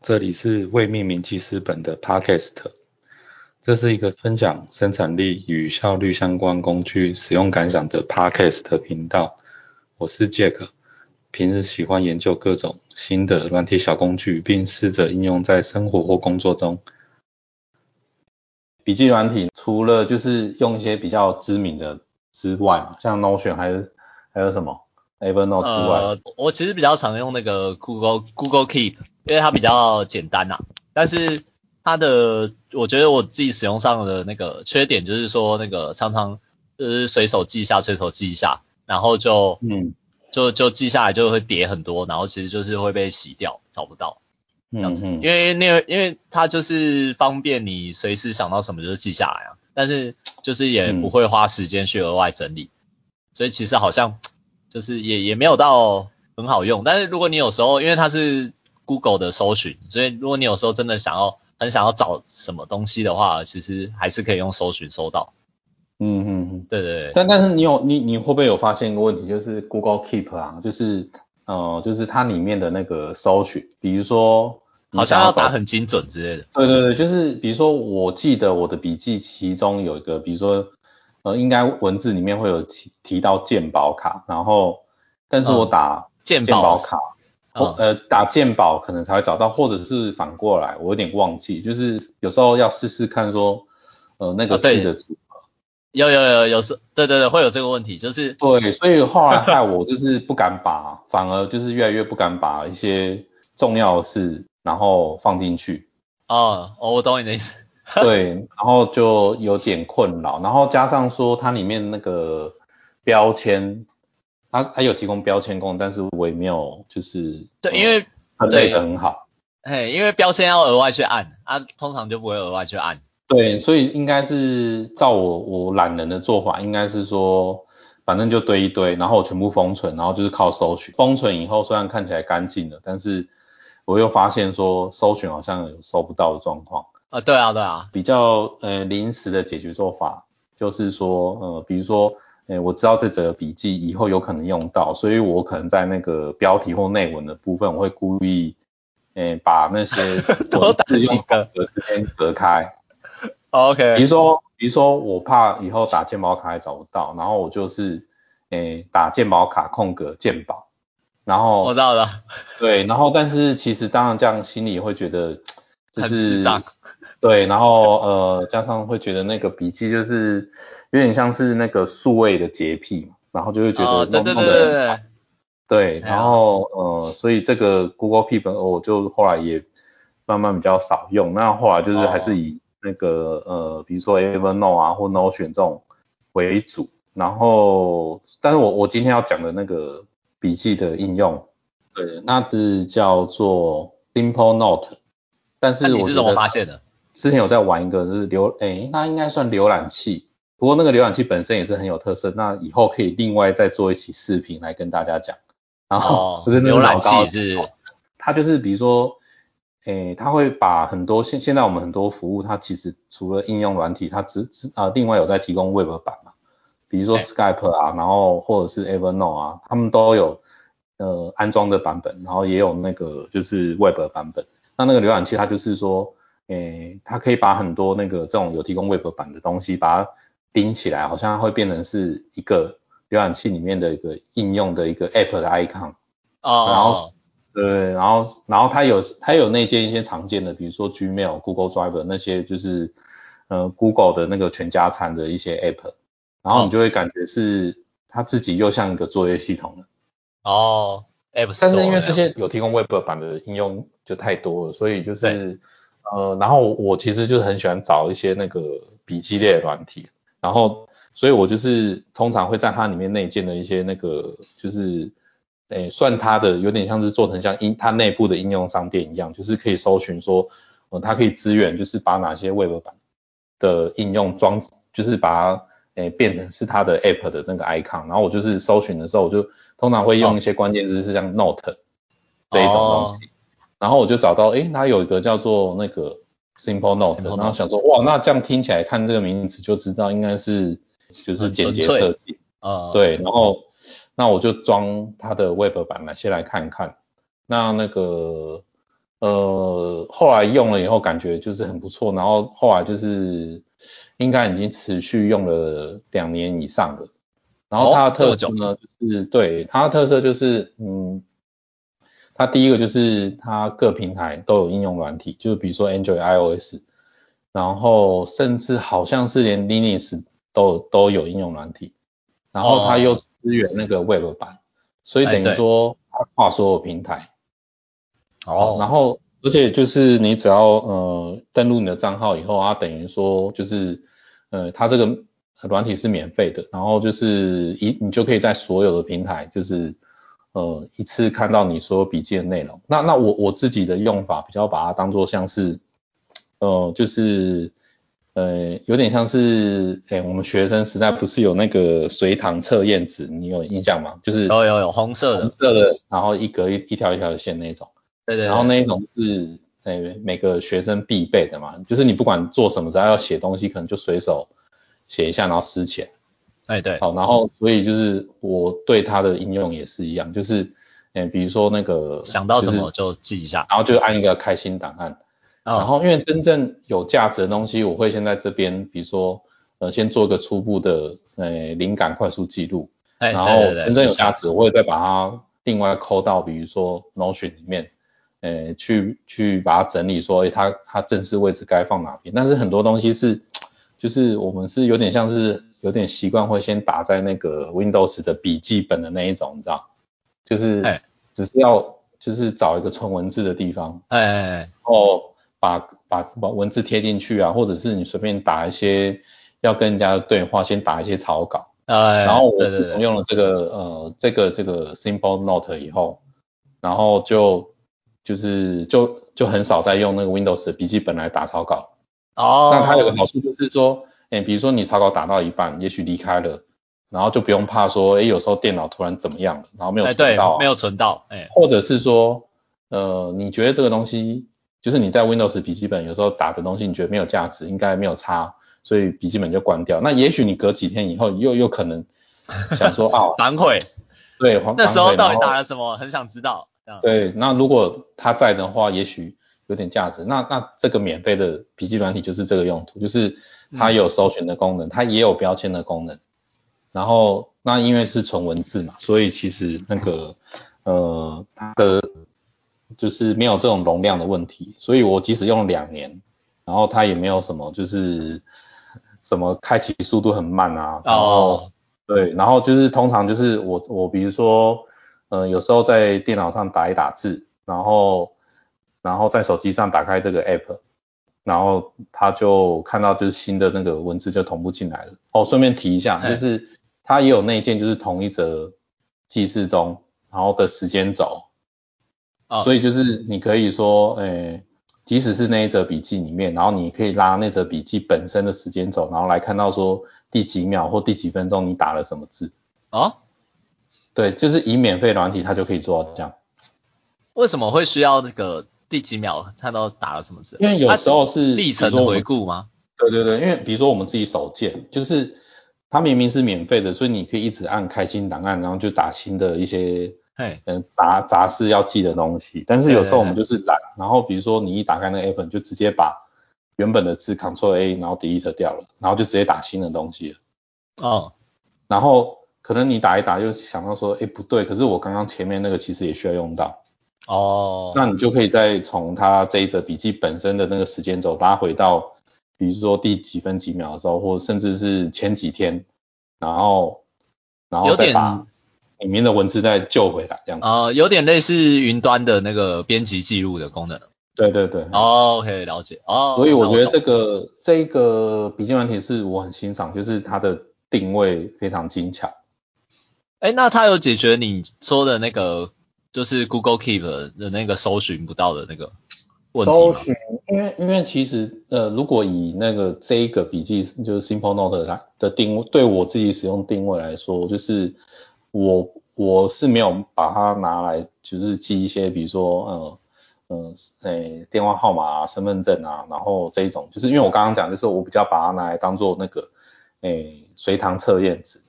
这里是未命名记事本的 Podcast，这是一个分享生产力与效率相关工具使用感想的 Podcast 频道。我是 Jack，平日喜欢研究各种新的软体小工具，并试着应用在生活或工作中。笔记软体除了就是用一些比较知名的之外，像 Notion 还有还有什么 Evernote 之外，呃，我其实比较常用那个 Google Google Keep，因为它比较简单呐、但是它的我觉得我自己使用上的那个缺点就是说那个常常就是随手记一下，随手记一下，然后就嗯。就就记下来就会叠很多，然后其实就是会被洗掉，找不到这样子。嗯。嗯因为那个因为它就是方便你随时想到什么就记下来啊，但是就是也嗯。不会花时间去额外整理，所以其实好像就是也也没有到很好用。但是如果你有时候因为它是 Google 的搜寻，所以如果你有时候真的想要很想要找什么东西的话，其实还是可以用搜寻搜到。嗯嗯嗯。对对对，但但是你有你你会不会有发现一个问题，就是 Google Keep 啊，就是呃就是它里面的那个搜寻，比如说好像要找打很精准之类的。对对对，就是比如说我记得我的笔记其中有一个，比如说呃应该文字里面会有提提到鉴宝卡，然后但是我嗯打健健保保卡。嗯或呃，打鉴宝可能才会找到，或者是反过来，我有点忘记，就是有时候要试试看说，呃，那个字的组合有有有有时对对对会有这个问题，就是对，所以后来害我就是不敢把，反而就是越来越不敢把一些重要的事然后放进去，哦哦我懂你的意思。对，然后就有点困扰，然后加上说它里面那个标签，它它有提供标签功能，但是我也没有就是对，呃因为分类的很好，嘿，因为标签要额外去按，啊，通常就不会额外去按。对，所以应该是照我我懒人的做法，应该是说，反正就堆一堆，然后我全部封存，然后就是靠搜寻。封存以后虽然看起来干净了，但是我又发现说搜寻好像有搜不到的状况。啊，对啊，对啊，比较呃临时的解决做法就是说，呃，比如说，呃，我知道这则笔记以后有可能用到，所以我可能在那个标题或内文的部分，我会故意，呃，把那些 多打几个格之间隔开。OK，比如说，比如说我怕以后打健保卡还找不到，然后我就是诶、打健保卡空格健保，然后我知道了，对，然后但是其实当然这样心里会觉得就是对，然后呃加上会觉得那个笔记就是有点像是那个数位的洁癖嘛，然后就会觉得哦，弄对对弄的很对对对，对，哎呀然后呃，所以这个 Google Keep 我就后来也慢慢比较少用，那后来就是还哦。是以那个、呃，比如说 Evernote 啊或 Notion 这种为主，然后但是我我今天要讲的那个笔记的应用，对，那是叫做 Simple Note，但是我是怎么发现的？之前有在玩一个就是浏，诶，那应该算浏览器，不过那个浏览器本身也是很有特色，那以后可以另外再做一期视频来跟大家讲。然后、哦，不是那个浏览器是，它就是比如说，诶，它会把很多现现在我们很多服务，它其实除了应用软体，它只只啊、另外有在提供 Web 版嘛，比如说哎 Skype 啊，然后或者是 Evernote 啊，他们都有呃安装的版本，然后也有那个就是 Web 版本。那那个浏览器它就是说，诶，它可以把很多那个这种有提供 Web 版的东西，把它钉起来，好像会变成是一个浏览器里面的一个应用的一个 App 的 icon。哦然后哦，对，然后然后它有它有内建一些常见的，比如说 Gmail、Google Drive 那些就是呃 Google 的那个全家餐的一些 App，然后你就会感觉是它自己又像一个作业系统了。哦，App Store 但是因为这些有提供 Web 版的应用就太多了，所以就是呃，然后我其实就是很喜欢找一些那个笔记类的软体，然后所以我就是通常会在它里面内建的一些那个就是诶算它的有点像是做成像应它内部的应用商店一样，就是可以搜寻说呃它可以支援就是把哪些 Web 版的应用装就是把它诶变成是它的 App 的那个 icon，然后我就是搜寻的时候我就通常会用一些关键字是像 Note 这一种东西。哦然后我就找到，哎，它有一个叫做那个 Simple Note，Simple 然后 Note 想说，哇，那这样听起来看这个名字就知道应该是就是很简洁设计，啊，对，然后那我就装它的 Web 版来先来看看。那那个呃，后来用了以后感觉就是很不错，然后后来就是应该已经持续用了两年以上了。然后它的特色呢，就是对它的特色就是，嗯，它第一个就是它各平台都有应用软体，就是比如说 Android、iOS，然后甚至好像是连 Linux 都都有应用软体，然后它又支援那个 Web 版，所以等于说它跨所有平台。哦。然后而且就是你只要呃登录你的账号以后，它等于说就是呃它这个。软体是免费的，然后就是一你就可以在所有的平台，就是呃一次看到你所有笔记的内容。那那我我自己的用法比较把它当做像是，呃就是呃有点像是，哎我们学生时代不是有那个随堂测验纸，你有印象吗？就是有有有红色的，红色的，然后一格一一条一条的线那种。对对。然后那一种是哎每个学生必备的嘛，就是你不管做什么，只要要写东西，可能就随手。写一下，然后撕起来。哎，对。好，然后所以就是我对它的应用也是一样，就是，嗯，比如说那个想到什么就记一下，然后就按一个开心档案。然后因为真正有价值的东西，我会先在这边，比如说，呃，先做一个初步的，呃，灵感快速记录。哎，然后真正有价值，我会再把它另外抠到，比如说 Notion 里面，呃，去去把它整理，说，哎，它它正式位置该放哪边。但是很多东西是。就是我们是有点像是有点习惯会先打在那个 Windows 的笔记本的那一种，你知道？就是只是要就是找一个纯文字的地方，哎哎哎，然后把把把文字贴进去啊，或者是你随便打一些要跟人家对话，先打一些草稿，哎，然后我用了这个呃这个这个 Simple Note 以后，然后就就是就就很少再用那个 Windows 的笔记本来打草稿。哦，那它有个好处就是说，哎，比如说你草稿打到一半，也许离开了，然后就不用怕说，哎，有时候电脑突然怎么样了，然后没有存到，没有存到，哎，或者是说，呃，你觉得这个东西，就是你在 Windows 笔记本有时候打的东西，你觉得没有价值，应该没有差，所以笔记本就关掉。那也许你隔几天以后又又可能 想说，哦，反悔，对，那时候到底打了什么，很想知道。对，那如果他在的话，也许。有点价值，那那这个免费的笔记软体就是这个用途，就是它有搜寻的功能，它也有标签的功能，然后那因为是纯文字嘛，所以其实那个呃的，就是没有这种容量的问题，所以我即使用两年，然后它也没有什么就是什么开启速度很慢啊，然后对，然后就是通常就是我我比如说呃有时候在电脑上打一打字，然后然后在手机上打开这个 app，然后他就看到就是新的那个文字就同步进来了。哦，顺便提一下，就是它也有内建，就是同一则记事中，然后的时间轴。啊。所以就是你可以说，诶，即使是那一则笔记里面，然后你可以拉那则笔记本身的时间轴，然后来看到说第几秒或第几分钟你打了什么字。啊？对，就是以免费软体，它就可以做到这样。为什么会需要这个？第几秒看到打了什么字？因为有时候是历程回顾吗？对对对，因为比如说我们自己手贱，就是它明明是免费的，所以你可以一直按开心档案，然后就打新的一些嗯杂杂事要记的东西。但是有时候我们就是懒，然后比如说你一打开那个 app，就直接把原本的字 Ctrl A，然后 delete 掉了，然后就直接打新的东西了。哦。然后可能你打一打，又想到说，哎不对，可是我刚刚前面那个其实也需要用到。哦，那你就可以再从它这一则笔记本身的那个时间轴把它回到，比如说第几分几秒的时候，或甚至是前几天，然后，然后再把里面的文字再救回来，这样子。呃，有点类似云端的那个编辑记录的功能。对对对。哦 OK，了解。哦。所以我觉得这个这个笔记软体是我很欣赏，就是它的定位非常精巧。哎，那它有解决你说的那个？就是 Google Keep 的那个搜寻不到的那个问题搜寻，因为因为其实呃，如果以那个这一个笔记就是 Simple Note 来的定位，对我自己使用定位来说，就是我我是没有把它拿来就是记一些，比如说呃嗯诶电话号码啊、身份证啊，然后这一种，就是因为我刚刚讲，就是我比较把它拿来当做那个诶随堂测验纸、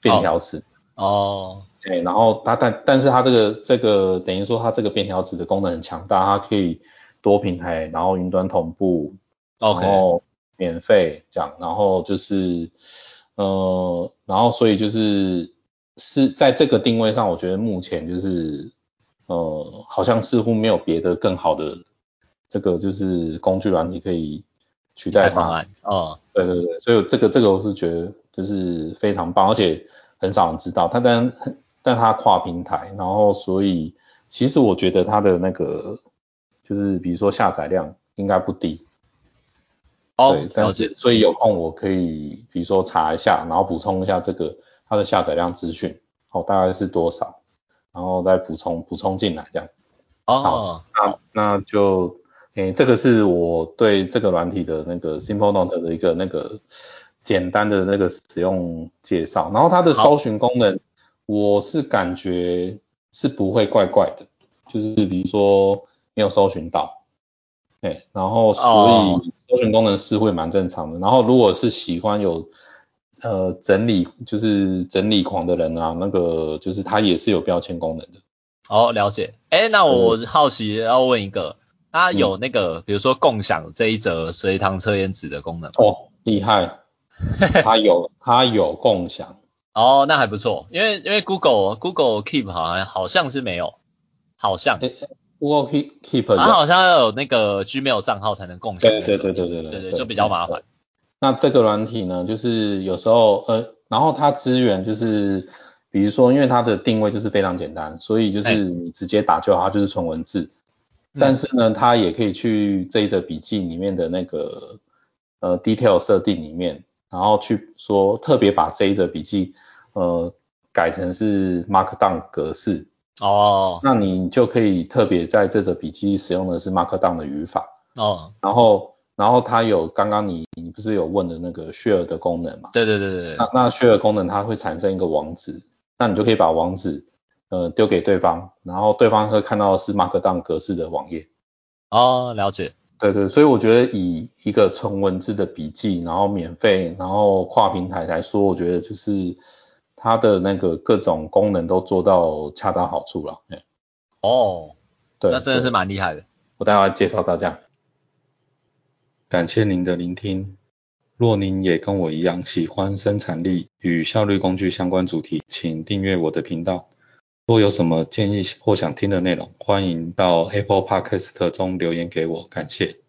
便条纸。哦。对，然后它但但是它这个这个等于说它这个便条纸的功能很强大，它可以多平台，然后云端同步，然后免费这样，然后就是呃，然后所以就是是在这个定位上，我觉得目前就是呃，好像似乎没有别的更好的这个就是工具软体可以取代它。方案，哦，对对对，所以这个这个我是觉得就是非常棒，而且很少人知道它，但但它跨平台，然后所以其实我觉得它的那个就是比如说下载量应该不低，哦对，，但了解是，所以有空我可以比如说查一下，然后补充一下这个它的下载量资讯，哦大概是多少，然后再补充补充进来这样。哦，那那就，诶，这个是我对这个软体的那个 Simple Note 的一个那个简单的那个使用介绍。然后它的搜寻功能，我是感觉是不会怪怪的，就是比如说没有搜寻到，对，然后所哦以搜寻功能是会蛮正常的。然后如果是喜欢有呃整理就是整理狂的人啊，那个就是他也是有标签功能的。哦，了解。哎，那我好奇要问一个，它嗯有那个，比如说共享这一则随堂测验纸的功能吗？哦，厉害，它有它有共享，哦，那还不错，因为因为 Google Google Keep 好像好像是没有，好像，诶 Google Keep 它好像要有那个 Gmail 账号才能共享那个对对。对对对对对就比较麻烦。那这个软体呢，就是有时候呃，然后它支援就是，比如说因为它的定位就是非常简单，所以就是哎你直接打就好，它就是纯文字。嗯但是呢，它也可以去这一则笔记里面的那个呃 detail 设定里面，然后去说特别把这一则笔记呃改成是 Markdown 格式，哦那你就可以特别在这则笔记使用的是 Markdown 的语法，哦，然后然后它有刚刚你你不是有问的那个 share 的功能嘛？对对对对对那，那 share 功能它会产生一个网址，那你就可以把网址呃丢给对方，然后对方会看到的是 Markdown 格式的网页。哦，了解。对对，所以我觉得以一个纯文字的笔记，然后免费，然后跨平台来说，我觉得就是它的那个各种功能都做到恰到好处了。哎，哦，对，那真的是对蛮厉害的。我待会介绍大家。感谢您的聆听。若您也跟我一样喜欢生产力与效率工具相关主题，请订阅我的频道。若有什么建议或想听的内容，欢迎到 Apple Podcast 中留言给我，感谢。